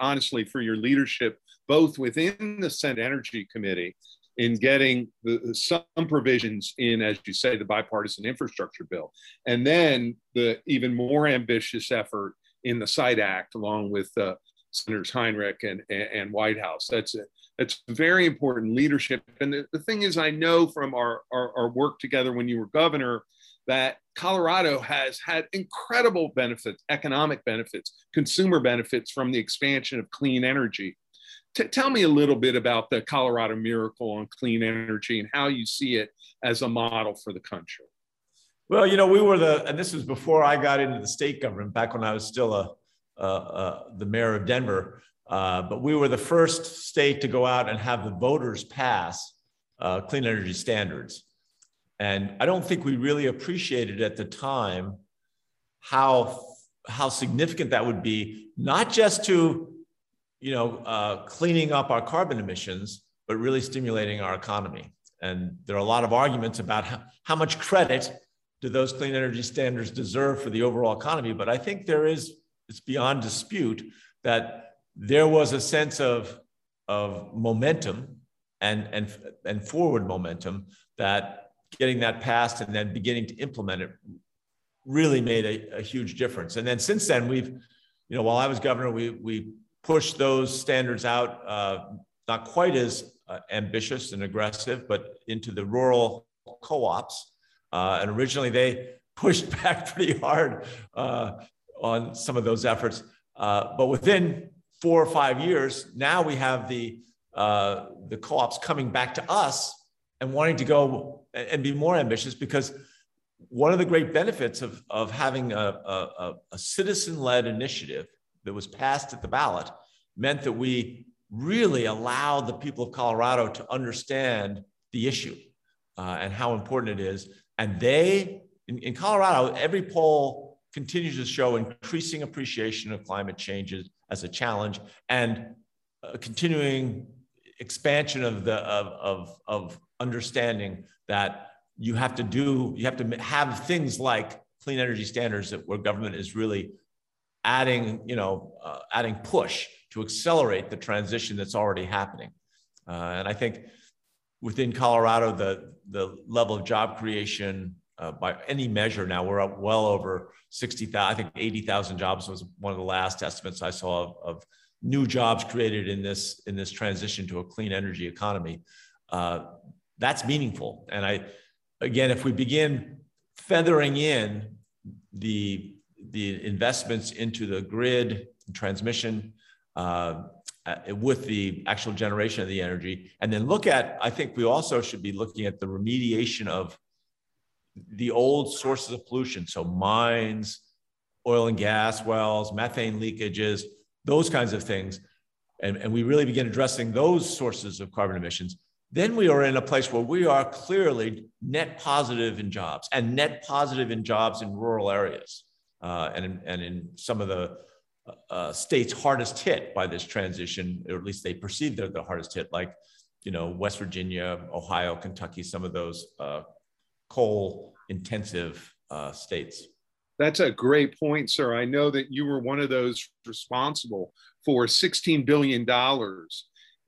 honestly for your leadership both within the Senate Energy Committee in getting the, some provisions in, as you say, the bipartisan infrastructure bill, and then the even more ambitious effort in the SITE Act, along with uh, Senators Heinrich and, and, Whitehouse. That's that's very important leadership. And the, the thing is, I know from our, our, our work together when you were governor that Colorado has had incredible benefits, economic benefits, consumer benefits from the expansion of clean energy. T- tell me a little bit about the Colorado Miracle on clean energy and how you see it as a model for the country. Well, you know, we were the, and this was before I got into the state government, back when I was still a, the mayor of Denver. Uh, but we were the first state to go out and have the voters pass uh, clean energy standards. And I don't think we really appreciated at the time how, how significant that would be, not just to you know, uh, cleaning up our carbon emissions, but really stimulating our economy. And there are a lot of arguments about how, how much credit do those clean energy standards deserve for the overall economy. But I think there is, it's beyond dispute that there was a sense of, of momentum and, and, and forward momentum that getting that passed and then beginning to implement it really made a, a huge difference. And then since then, we've, you know, while I was governor, we, we push those standards out, uh, not quite as uh, ambitious and aggressive, but into the rural co-ops. Uh, and originally they pushed back pretty hard uh, on some of those efforts. Uh, but within four or five years, now we have the, the co-ops coming back to us and wanting to go and be more ambitious because one of the great benefits of, of having a, a, a citizen-led initiative that was passed at the ballot meant that we really allowed the people of Colorado to understand the issue uh, and how important it is. And they, in, in, Colorado, every poll continues to show increasing appreciation of climate changes as a challenge and a continuing expansion of the of, of, of understanding that you have to do you have to have things like clean energy standards that where government is really adding, you know, uh, adding push to accelerate the transition that's already happening. Uh, and I think within Colorado, the, the level of job creation uh, by any measure now, we're up well over 60,000, I think 80,000 jobs was one of the last estimates I saw of, of, new jobs created in this, in this transition to a clean energy economy. Uh, that's meaningful. And I, again, if we begin feathering in the the investments into the grid transmission uh, uh, with the actual generation of the energy. And then look at, I think we also should be looking at the remediation of the old sources of pollution. So mines, oil and gas wells, methane leakages, those kinds of things. And, and we really begin addressing those sources of carbon emissions. Then we are in a place where we are clearly net positive in jobs and net positive in jobs in rural areas. Uh, and, in, and in some of the uh, states hardest hit by this transition, or at least they perceive they're the hardest hit, like you know West Virginia, Ohio, Kentucky, some of those uh, coal intensive uh, states. That's a great point, sir. I know that you were one of those responsible for $16 billion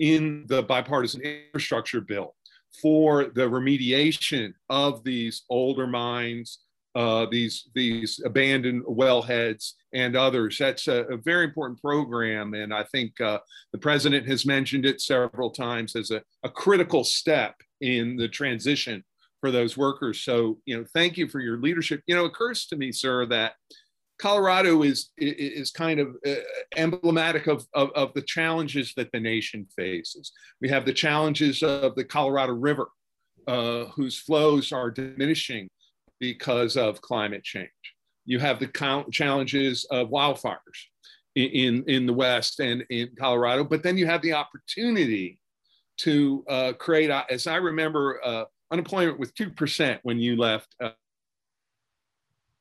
in the bipartisan infrastructure bill for the remediation of these older mines, uh, these these abandoned wellheads and others. That's a, a very important program, and I think uh, the president has mentioned it several times as a, a critical step in the transition for those workers. So, you know, thank you for your leadership. You know, it occurs to me, sir, that Colorado is is kind of uh, emblematic of, of, of, the challenges that the nation faces. We have the challenges of the Colorado River, uh, whose flows are diminishing because of climate change. You have the challenges of wildfires in, in, the West and in Colorado, but then you have the opportunity to uh, create, as I remember, uh, unemployment with 2% when you left uh,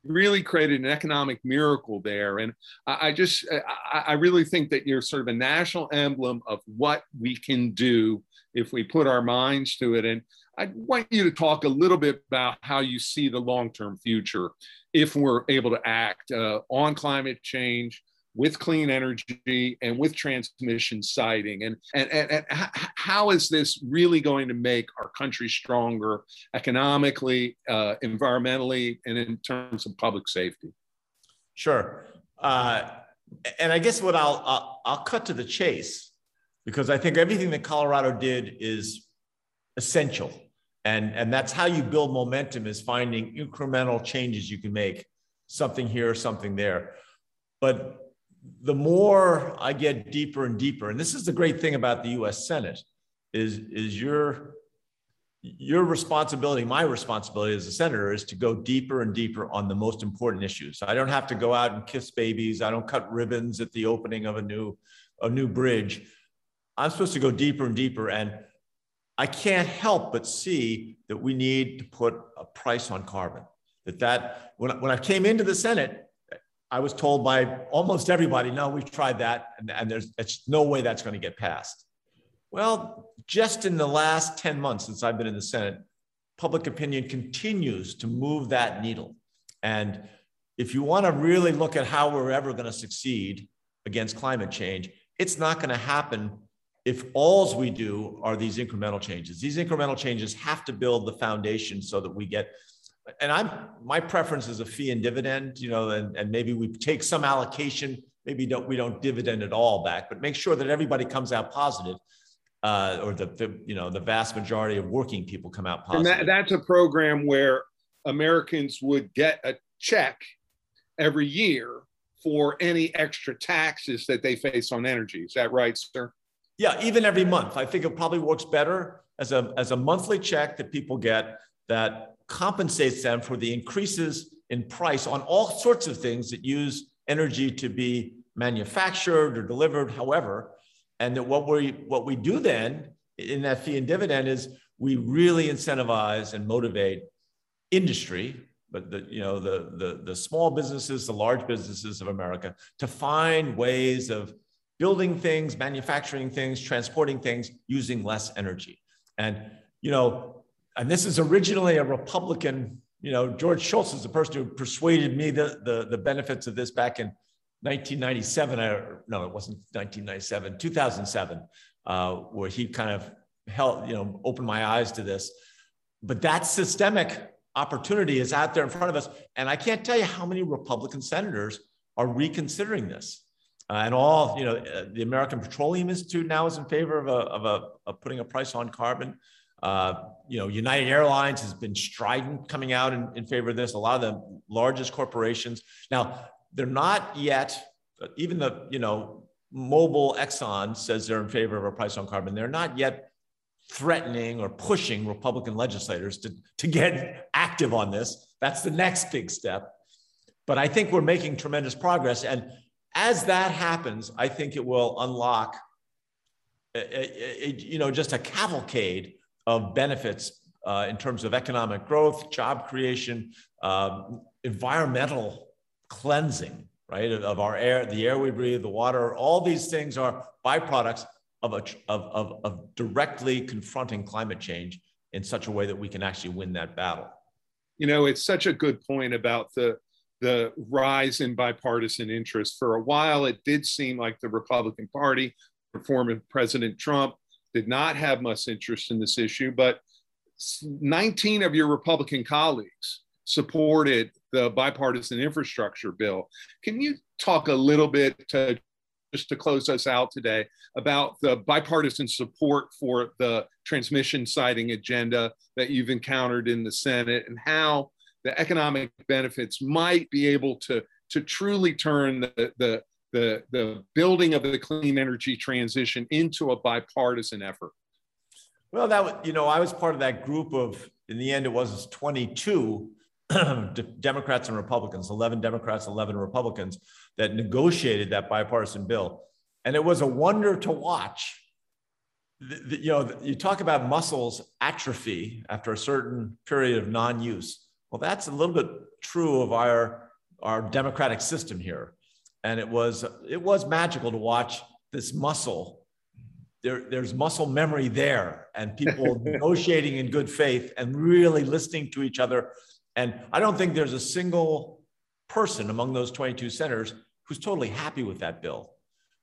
really created an economic miracle there. And I, I just, I, I, really think that you're sort of a national emblem of what we can do if we put our minds to it. And I want you to talk a little bit about how you see the long term future if we're able to act uh, on climate change with clean energy and with transmission siting and, and, and, and how is this really going to make our country stronger economically uh, environmentally and in terms of public safety? Sure. Uh, and i guess what I'll, I'll i'll cut to the chase because i think everything that colorado did is essential. And and that's how you build momentum is finding incremental changes you can make something here something there. But the more I get deeper and deeper, and this is the great thing about the U.S. Senate, is is your your responsibility, my responsibility as a senator, is to go deeper and deeper on the most important issues. I don't have to go out and kiss babies. I don't cut ribbons at the opening of a new a new bridge. I'm supposed to go deeper and deeper, and I can't help but see that we need to put a price on carbon. That that when when I came into the Senate, I was told by almost everybody, no, we've tried that, and, and there's no way that's going to get passed. Well, just in the last 10 months since I've been in the Senate, public opinion continues to move that needle. And if you want to really look at how we're ever going to succeed against climate change, it's not going to happen if alls we do are these incremental changes. These incremental changes have to build the foundation so that we get and I'm my preference is a fee and dividend, you know, and, and maybe we take some allocation, maybe don't we don't dividend it all back, but make sure that everybody comes out positive, uh, or the, the you know the vast majority of working people come out positive. And that, that's a program where Americans would get a check every year for any extra taxes that they face on energy. Is that right, sir? Yeah, even every month. I think it probably works better as a as a monthly check that people get that compensates them for the increases in price on all sorts of things that use energy to be manufactured or delivered, however. And that what we what we do then in that fee and dividend is we really incentivize and motivate industry, but the you know the the the small businesses, the large businesses of America, to find ways of building things, manufacturing things, transporting things using less energy. And you know, and this is originally a Republican, you know, George Shultz is the person who persuaded me the, the, the benefits of this back in 1997. Or, no, it wasn't 1997, 2007, uh, where he kind of helped, you know, opened my eyes to this. But that systemic opportunity is out there in front of us. And I can't tell you how many Republican senators are reconsidering this. Uh, and all, you know, uh, the American Petroleum Institute now is in favor of, a, of, a, putting a price on carbon. Uh, you know, United Airlines has been strident coming out in, in favor of this. A lot of the largest corporations. Now, they're not yet, uh, even the, you know, Mobil Exxon says they're in favor of a price on carbon. They're not yet threatening or pushing Republican legislators to, to get active on this. That's the next big step. But I think we're making tremendous progress. And as that happens, I think it will unlock, a, a, a, you know, just a cavalcade of benefits uh, in terms of economic growth, job creation, um, environmental cleansing, right, of our air, the air we breathe, the water, all these things are byproducts of, a, of, of, of directly confronting climate change in such a way that we can actually win that battle. You know, it's such a good point about the the rise in bipartisan interest. For a while, it did seem like the Republican Party, former President Trump, did not have much interest in this issue, but 19 of your Republican colleagues supported the bipartisan infrastructure bill. Can you talk a little bit to just to close us out today about the bipartisan support for the transmission siting agenda that you've encountered in the Senate and how the economic benefits might be able to, to truly turn the, the, the, the building of the clean energy transition into a bipartisan effort? Well, that you know, I was part of that group of, in the end, it was 22 Democrats and Republicans, 11 Democrats, 11 Republicans that negotiated that bipartisan bill. And it was a wonder to watch. The, the, you know, you talk about muscles atrophy after a certain period of non use. Well, that's a little bit true of our, our democratic system here. And it was, it was magical to watch this muscle. There, there's muscle memory there, and people negotiating in good faith and really listening to each other and I don't think there's a single person among those 22 senators who's totally happy with that bill.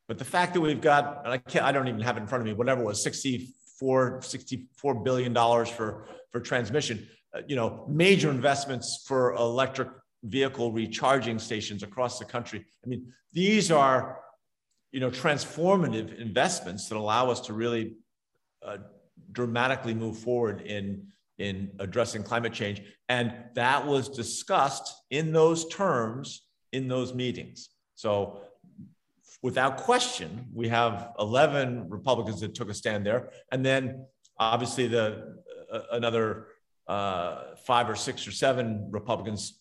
But the fact that we've got, and I can't, I don't even have it in front of me, whatever it was, 64, 64 billion dollars for, for transmission, uh, you know, major investments for electric vehicle recharging stations across the country. I mean, these are, you know, transformative investments that allow us to really uh, dramatically move forward in in addressing climate change. And that was discussed in those terms in those meetings. So, without question, we have 11 Republicans that took a stand there. And then, obviously, the uh, another uh, five or six or seven Republicans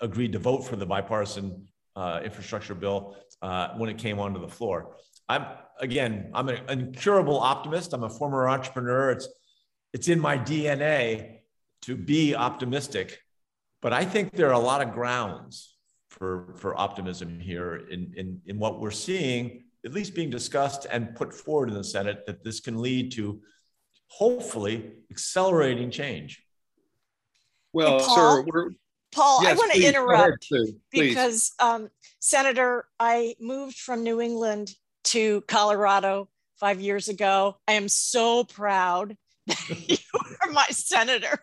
agreed to vote for the bipartisan uh, infrastructure bill uh, when it came onto the floor. I'm again, I'm an incurable optimist. I'm a former entrepreneur. It's it's in my DNA to be optimistic. But I think there are a lot of grounds for, for optimism here in, in, in what we're seeing, at least being discussed and put forward in the Senate, that this can lead to hopefully accelerating change. Well, Paul, sir, we're, Paul, yes, I want to interrupt ahead, because um, Senator, I moved from New England to Colorado five years ago. I am so proud that you are my senator.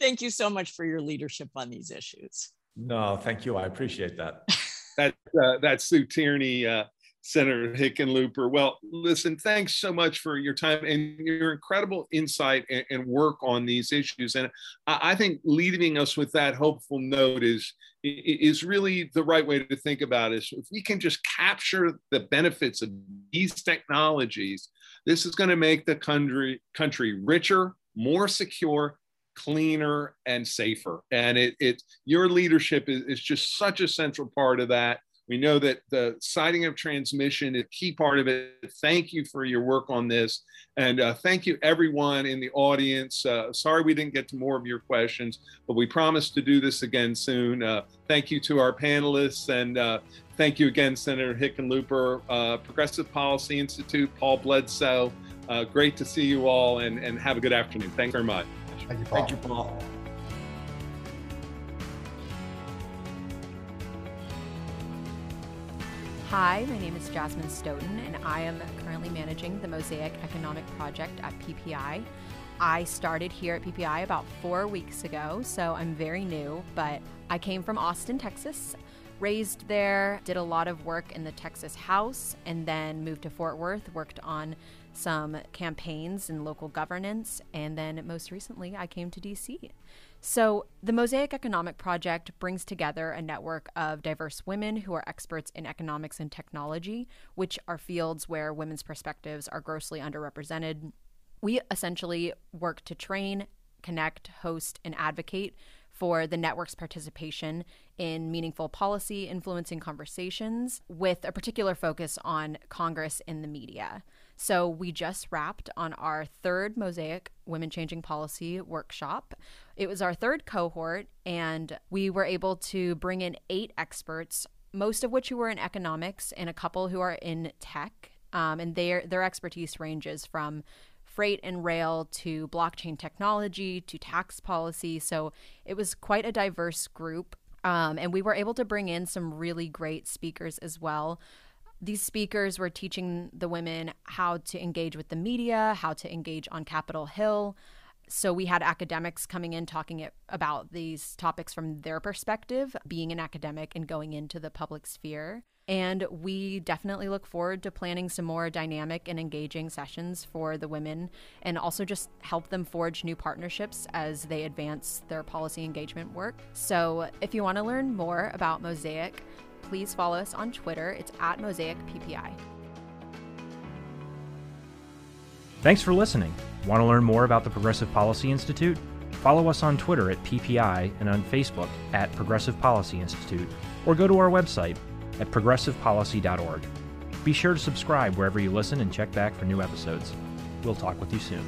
Thank you so much for your leadership on these issues. No, thank you. I appreciate that. that uh, that's Sue Tierney, uh, Senator Hickenlooper. Well, listen, thanks so much for your time and your incredible insight and, and work on these issues. And I, I, think leaving us with that hopeful note is is really the right way to think about it. If we can just capture the benefits of these technologies this is going to make the country country richer, more secure, cleaner, and safer. And it, it your leadership is, is just such a central part of that. We know that the siting of transmission is a key part of it. Thank you for your work on this. And uh, thank you, everyone in the audience. Uh, sorry we didn't get to more of your questions, but we promise to do this again soon. Uh, thank you to our panelists. And uh, thank you again, Senator Hickenlooper, uh, Progressive Policy Institute, Paul Bledsoe. Uh, great to see you all and, and have a good afternoon. Thanks very much. Thank you, Paul. Thank you, Paul. Hi, my name is Jasmine Stoughton, and I am currently managing the Mosaic Economic Project at PPI. I started here at PPI about four weeks ago, so I'm very new, but I came from Austin, Texas. Raised there, did a lot of work in the Texas House, and then moved to Fort Worth, worked on some campaigns and local governance, and then most recently I came to DC. So, the Mosaic Economic Project brings together a network of diverse women who are experts in economics and technology, which are fields where women's perspectives are grossly underrepresented. We essentially work to train, connect, host, and advocate for the network's participation in meaningful policy influencing conversations with a particular focus on Congress and the media. So, we just wrapped on our third Mosaic Women Changing Policy workshop. It was our third cohort, and we were able to bring in eight experts, most of which who were in economics and a couple who are in tech. Um, and their their expertise ranges from freight and rail to blockchain technology to tax policy. So it was quite a diverse group. Um, and we were able to bring in some really great speakers as well. These speakers were teaching the women how to engage with the media, how to engage on Capitol Hill. So we had academics coming in talking about these topics from their perspective, being an academic and going into the public sphere. And we definitely look forward to planning some more dynamic and engaging sessions for the women and also just help them forge new partnerships as they advance their policy engagement work. So, if you want to learn more about Mosaic, please follow us on Twitter. It's at Mosaic PPI. Thanks for listening. Want to learn more about the Progressive Policy Institute? Follow us on Twitter at PPI and on Facebook at Progressive Policy Institute, or go to our website at progressivepolicy.org. Be sure to subscribe wherever you listen and check back for new episodes. We'll talk with you soon.